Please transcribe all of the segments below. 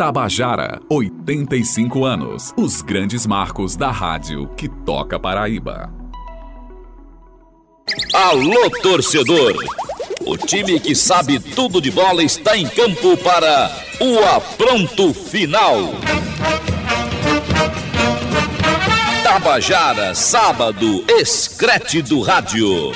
Tabajara, 85 anos. Os grandes marcos da rádio que toca Paraíba. Alô, torcedor! O time que sabe tudo de bola está em campo para o apronto final. Tabajara, sábado, escrete do rádio.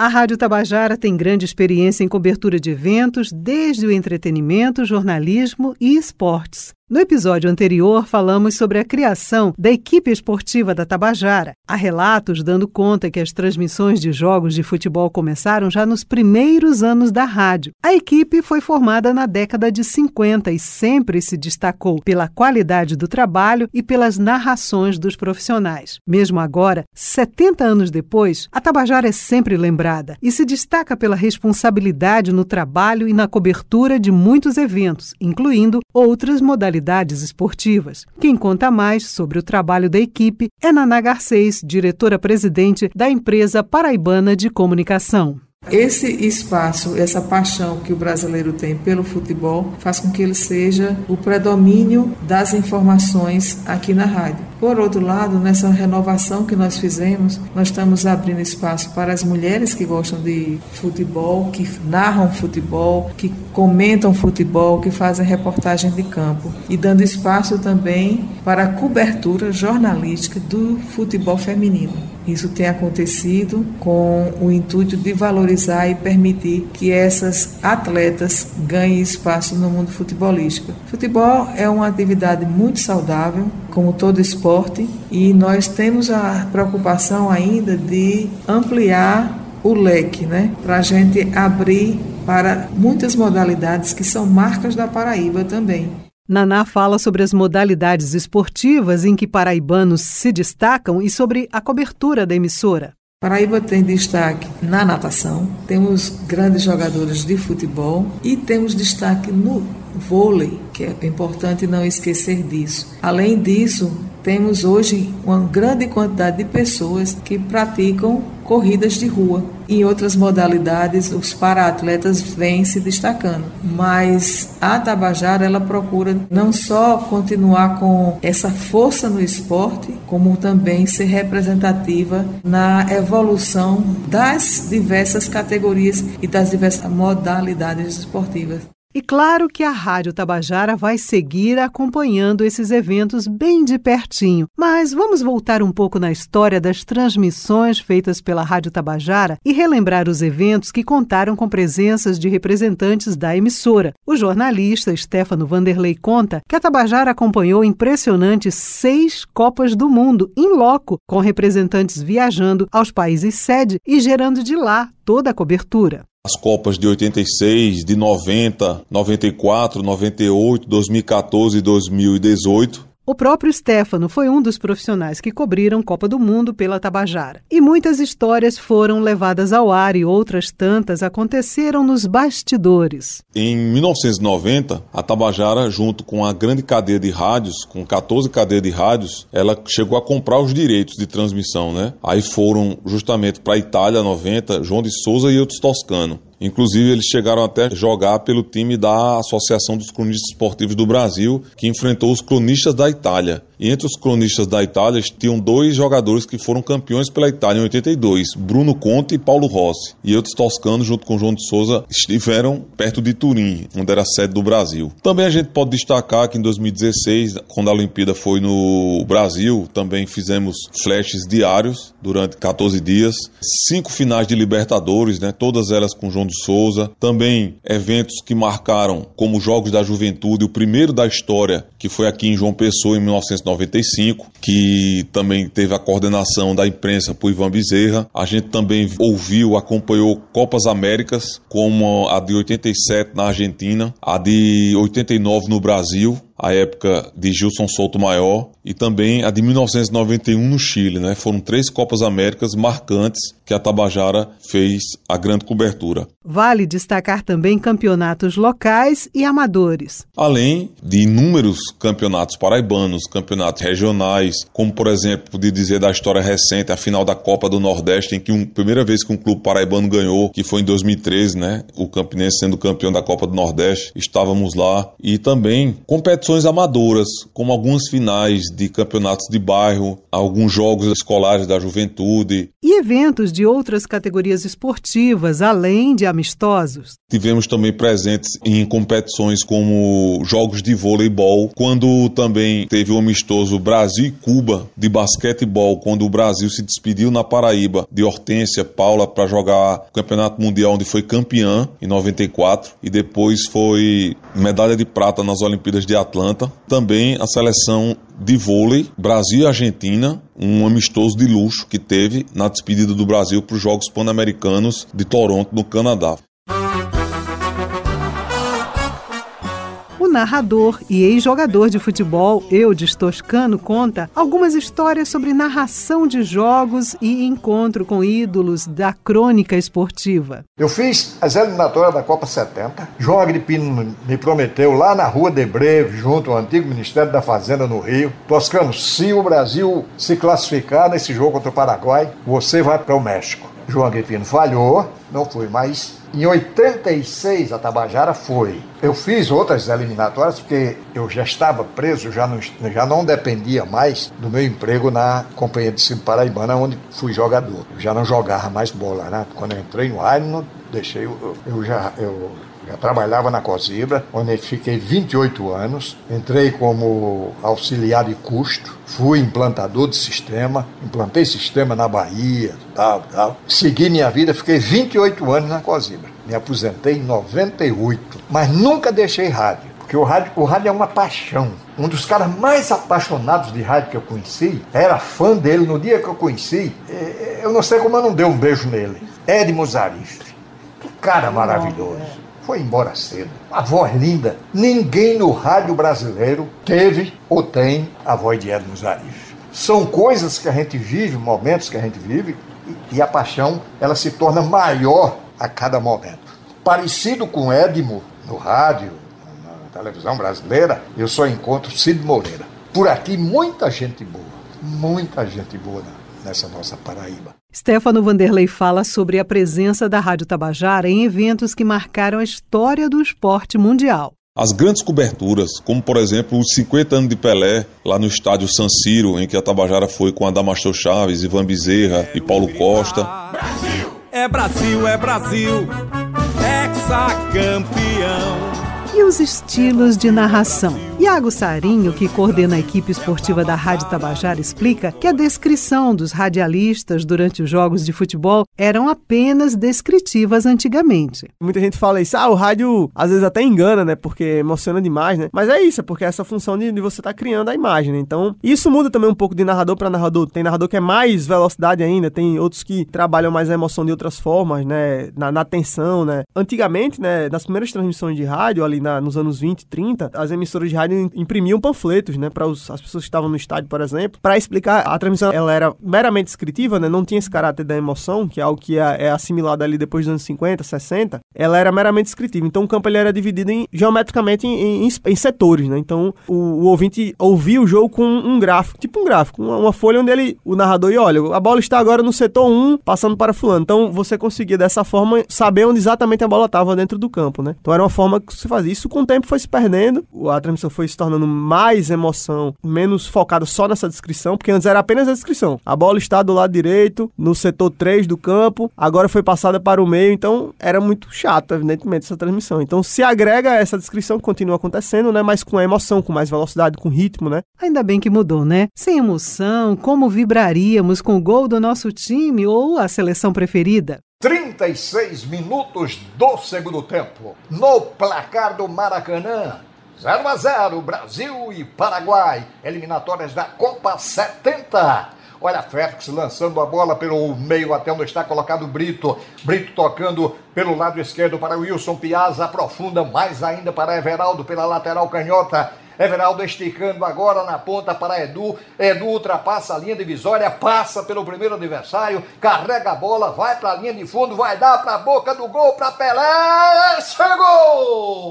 A Rádio Tabajara tem grande experiência em cobertura de eventos, desde o entretenimento, jornalismo e esportes. No episódio anterior, falamos sobre a criação da equipe esportiva da Tabajara. Há relatos dando conta que as transmissões de jogos de futebol começaram já nos primeiros anos da rádio. A equipe foi formada na década de 50 e sempre se destacou pela qualidade do trabalho e pelas narrações dos profissionais. Mesmo agora, 70 anos depois, a Tabajara é sempre lembrada e se destaca pela responsabilidade no trabalho e na cobertura de muitos eventos, incluindo outras modalidades modalidades esportivas. Quem conta mais sobre o trabalho da equipe é Naná Garcês, diretora-presidente da empresa paraibana de comunicação. Esse espaço, essa paixão que o brasileiro tem pelo futebol faz com que ele seja o predomínio das informações aqui na rádio. Por outro lado, nessa renovação que nós fizemos, nós estamos abrindo espaço para as mulheres que gostam de futebol, que narram futebol, que comentam futebol, que fazem reportagem de campo e dando espaço também para a cobertura jornalística do futebol feminino. Isso tem acontecido com o intuito de valorizar e permitir que essas atletas ganhem espaço no mundo futebolístico. Futebol é uma atividade muito saudável, como todo esporte, e nós temos a preocupação ainda de ampliar o leque, né? Para a gente abrir para muitas modalidades que são marcas da Paraíba também. Naná fala sobre as modalidades esportivas em que paraibanos se destacam e sobre a cobertura da emissora. Paraíba tem destaque na natação, temos grandes jogadores de futebol e temos destaque no vôlei, que é importante não esquecer disso. Além disso, temos hoje uma grande quantidade de pessoas que praticam corridas de rua. Em outras modalidades, os para-atletas vêm se destacando. Mas a Tabajara, ela procura não só continuar com essa força no esporte, como também ser representativa na evolução das diversas categorias e das diversas modalidades esportivas. E claro que a Rádio Tabajara vai seguir acompanhando esses eventos bem de pertinho. Mas vamos voltar um pouco na história das transmissões feitas pela Rádio Tabajara e relembrar os eventos que contaram com presenças de representantes da emissora. O jornalista Stefano Vanderlei conta que a Tabajara acompanhou impressionantes seis Copas do Mundo em loco, com representantes viajando aos países sede e gerando de lá toda a cobertura as Copas de 86, de 90, 94, 98, 2014 e 2018. O próprio Stefano foi um dos profissionais que cobriram Copa do Mundo pela Tabajara. E muitas histórias foram levadas ao ar e outras tantas aconteceram nos bastidores. Em 1990, a Tabajara, junto com a grande cadeia de rádios, com 14 cadeias de rádios, ela chegou a comprar os direitos de transmissão, né? Aí foram justamente para a Itália 90, João de Souza e outros Toscano. Inclusive, eles chegaram até jogar pelo time da Associação dos Cronistas Esportivos do Brasil, que enfrentou os cronistas da Itália. E entre os cronistas da Itália tinham dois jogadores que foram campeões pela Itália em 82, Bruno Conte e Paulo Rossi. E outros toscanos, junto com João de Souza, estiveram perto de Turim, onde era a sede do Brasil. Também a gente pode destacar que em 2016, quando a Olimpíada foi no Brasil, também fizemos flashes diários durante 14 dias, cinco finais de Libertadores, né, todas elas com João de Souza. Também eventos que marcaram como Jogos da Juventude, o primeiro da história, que foi aqui em João Pessoa em 1990 95, que também teve a coordenação da imprensa por Ivan Bezerra. A gente também ouviu, acompanhou Copas Américas, como a de 87 na Argentina, a de 89 no Brasil, a época de Gilson Souto Maior e também a de 1991 no Chile, né? Foram três Copas Américas marcantes que a Tabajara fez a grande cobertura. Vale destacar também campeonatos locais e amadores. Além de inúmeros campeonatos paraibanos, campeonatos regionais, como por exemplo, de dizer da história recente, a final da Copa do Nordeste, em que a primeira vez que um clube paraibano ganhou, que foi em 2013, né? O Campinense sendo campeão da Copa do Nordeste, estávamos lá. E também competições amadoras, como algumas finais de campeonatos de bairro, alguns jogos escolares da juventude. E eventos de outras categorias esportivas, além de amistosos. Tivemos também presentes em competições como jogos de voleibol, quando também teve o amistoso Brasil e Cuba de basquetebol, quando o Brasil se despediu na Paraíba de Hortência Paula para jogar o Campeonato Mundial, onde foi campeã em 94 e depois foi medalha de prata nas Olimpíadas de Atlanta. Também a seleção de vôlei Brasil e Argentina, um amistoso de luxo que teve na despedida do Brasil para os Jogos Pan-Americanos de Toronto, no Canadá. Narrador e ex-jogador de futebol Eudes Toscano conta algumas histórias sobre narração de jogos e encontro com ídolos da crônica esportiva. Eu fiz as eliminatórias da Copa 70. João Agripino me prometeu lá na Rua de Breve, junto ao antigo Ministério da Fazenda no Rio. Toscano, se o Brasil se classificar nesse jogo contra o Paraguai, você vai para o México. João Agripino falhou, não foi mais. Em 86 a Tabajara foi. Eu fiz outras eliminatórias porque eu já estava preso, já não, já não dependia mais do meu emprego na Companhia de Cimo Paraibana, onde fui jogador. Eu já não jogava mais bola, né? Quando eu entrei no Iron, deixei, eu, eu já eu eu trabalhava na Cosibra, onde fiquei 28 anos. Entrei como auxiliar de custo, fui implantador de sistema, implantei sistema na Bahia, tal, tal. Segui minha vida, fiquei 28 anos na Cosibra. Me aposentei em 98, mas nunca deixei rádio. Porque o rádio, o rádio é uma paixão. Um dos caras mais apaixonados de rádio que eu conheci, era fã dele no dia que eu conheci. É, eu não sei como eu não dei um beijo nele. Ed Muzarif. Que cara maravilhoso foi embora cedo. A voz linda. Ninguém no rádio brasileiro teve ou tem a voz de Edmo Zarif. São coisas que a gente vive, momentos que a gente vive, e a paixão ela se torna maior a cada momento. Parecido com Edmo no rádio, na televisão brasileira, eu só encontro Cid Moreira. Por aqui, muita gente boa, muita gente boa nessa nossa Paraíba. Stefano Vanderlei fala sobre a presença da Rádio Tabajara em eventos que marcaram a história do esporte mundial. As grandes coberturas, como por exemplo os 50 anos de Pelé, lá no estádio San Siro, em que a Tabajara foi com Adamastor Chaves, Ivan Bezerra e Paulo Costa. Brasil! É Brasil, é Brasil, hexacampeão os estilos de narração. Iago Sarinho, que coordena a equipe esportiva da Rádio Tabajara, explica que a descrição dos radialistas durante os jogos de futebol eram apenas descritivas antigamente. Muita gente fala isso, ah, o rádio às vezes até engana, né, porque emociona demais, né? Mas é isso, é porque é essa função de, de você estar tá criando a imagem, né? Então, isso muda também um pouco de narrador para narrador. Tem narrador que é mais velocidade ainda, tem outros que trabalham mais a emoção de outras formas, né, na, na tensão, né? Antigamente, né, nas primeiras transmissões de rádio ali na, nos anos 20, 30, as emissoras de rádio imprimiam panfletos, né, para as pessoas que estavam no estádio, por exemplo, para explicar. A transmissão ela era meramente descritiva, né, não tinha esse caráter da emoção, que é algo que é, é assimilado ali depois dos anos 50, 60. Ela era meramente descritiva. Então o campo ele era dividido em, geometricamente em, em, em setores, né? Então o, o, ouvinte ouvia o jogo com um gráfico, tipo um gráfico, uma, uma, folha onde ele, o narrador ia, olha, a bola está agora no setor 1, passando para fulano. Então você conseguia dessa forma saber onde exatamente a bola estava dentro do campo, né? Então era uma forma que você fazia isso com o tempo foi se perdendo, a transmissão foi se tornando mais emoção, menos focada só nessa descrição, porque antes era apenas a descrição. A bola está do lado direito, no setor 3 do campo, agora foi passada para o meio, então era muito chato, evidentemente, essa transmissão. Então se agrega essa descrição que continua acontecendo, né, mas com a emoção, com mais velocidade, com ritmo, né? Ainda bem que mudou, né? Sem emoção, como vibraríamos com o gol do nosso time ou a seleção preferida? 36 minutos do segundo tempo. No placar do Maracanã, 0 a 0 Brasil e Paraguai, eliminatórias da Copa 70. Olha Félix lançando a bola pelo meio até onde está colocado Brito. Brito tocando pelo lado esquerdo para Wilson Piazza, aprofunda mais ainda para Everaldo pela lateral canhota. Everaldo esticando agora na ponta para Edu. Edu ultrapassa a linha divisória, passa pelo primeiro adversário, carrega a bola, vai para a linha de fundo, vai dar para a boca do gol para Pelé. Chegou!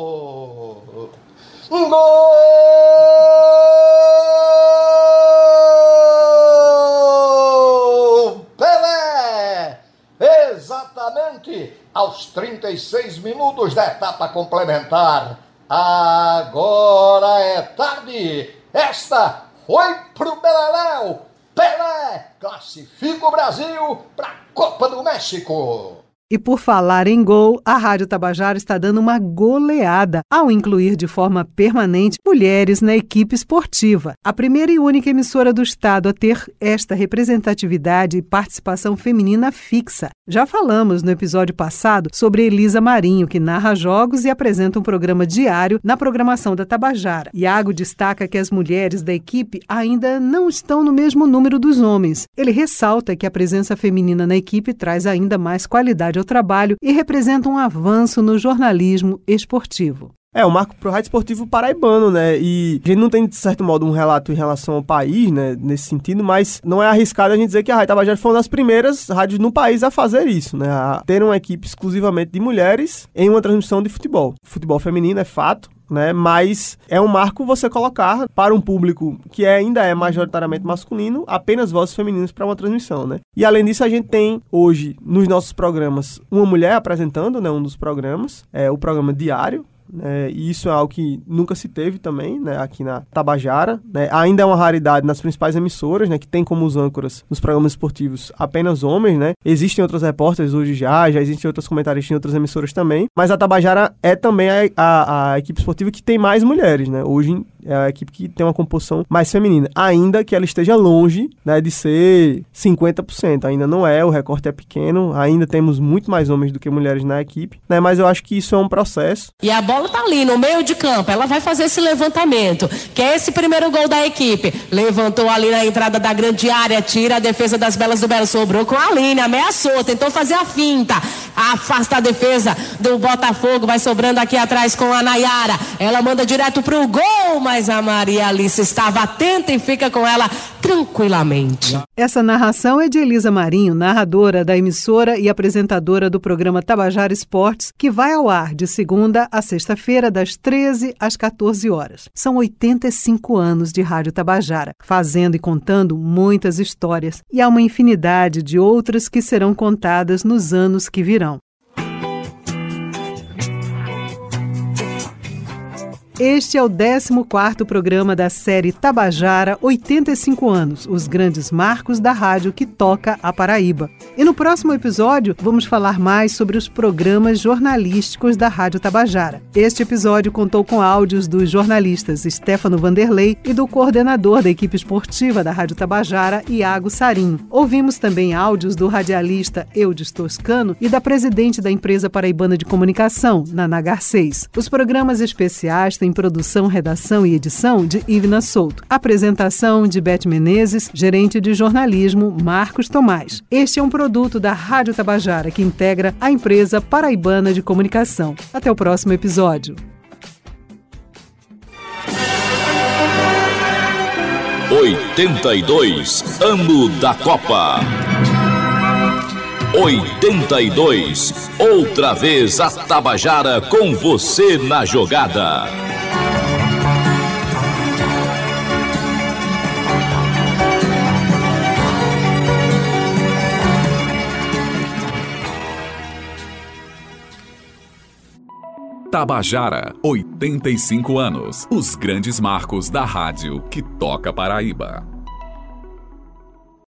Um gol! Pelé! Exatamente aos 36 minutos da etapa complementar. Agora é tarde. Esta foi pro Beleléu. Pelé classifica o Brasil para a Copa do México. E por falar em gol, a Rádio Tabajara está dando uma goleada ao incluir de forma permanente mulheres na equipe esportiva. A primeira e única emissora do estado a ter esta representatividade e participação feminina fixa. Já falamos no episódio passado sobre Elisa Marinho, que narra jogos e apresenta um programa diário na programação da Tabajara. Iago destaca que as mulheres da equipe ainda não estão no mesmo número dos homens. Ele ressalta que a presença feminina na equipe traz ainda mais qualidade ao trabalho e representa um avanço no jornalismo esportivo. É, o marco pro rádio esportivo paraibano, né? E a gente não tem, de certo modo, um relato em relação ao país, né? Nesse sentido, mas não é arriscado a gente dizer que a Rádio Tabajara foi uma das primeiras rádios no país a fazer isso, né? A ter uma equipe exclusivamente de mulheres em uma transmissão de futebol. Futebol feminino é fato, né? Mas é um marco você colocar para um público que é, ainda é majoritariamente masculino, apenas vozes femininas para uma transmissão, né? E além disso, a gente tem hoje nos nossos programas uma mulher apresentando, né, um dos programas, é o programa diário, né, e isso é algo que nunca se teve também, né, aqui na Tabajara. Né, ainda é uma raridade nas principais emissoras, né, que tem como os âncoras nos programas esportivos apenas homens, né. Existem outros repórteres hoje já, já existem outros comentaristas em outras emissoras também, mas a Tabajara é também a, a, a equipe esportiva que tem mais mulheres, né. Hoje é a equipe que tem uma composição mais feminina, ainda que ela esteja longe né, de ser 50%. Ainda não é, o recorte é pequeno, ainda temos muito mais homens do que mulheres na equipe, né, mas eu acho que isso é um processo. E a bola tá ali no meio de campo, ela vai fazer esse levantamento, que é esse primeiro gol da equipe. Levantou ali na entrada da grande área, tira a defesa das Belas do Belo, sobrou com a Aline, ameaçou, tentou fazer a finta, afasta a defesa do Botafogo, vai sobrando aqui atrás com a Nayara. Ela manda direto pro gol, mas a Maria Alice estava atenta e fica com ela tranquilamente. Essa narração é de Elisa Marinho, narradora da emissora e apresentadora do programa Tabajara Esportes, que vai ao ar de segunda a sexta-feira, das 13 às 14 horas. São 85 anos de Rádio Tabajara, fazendo e contando muitas histórias, e há uma infinidade de outras que serão contadas nos anos que virão. Este é o 14º programa da série Tabajara 85 anos, os grandes marcos da rádio que toca a Paraíba. E no próximo episódio vamos falar mais sobre os programas jornalísticos da Rádio Tabajara. Este episódio contou com áudios dos jornalistas Stefano Vanderlei e do coordenador da equipe esportiva da Rádio Tabajara, Iago Sarinho. Ouvimos também áudios do radialista Eudes Toscano e da presidente da empresa paraibana de comunicação, Naná Garcês. Os programas especiais têm em produção, redação e edição de Ivna Souto. Apresentação de Beth Menezes, gerente de jornalismo Marcos Tomás. Este é um produto da Rádio Tabajara que integra a empresa paraibana de comunicação. Até o próximo episódio. Oitenta e dois ano da Copa. 82. Outra vez a Tabajara com você na jogada. Tabajara, 85 anos. Os grandes marcos da rádio que toca Paraíba.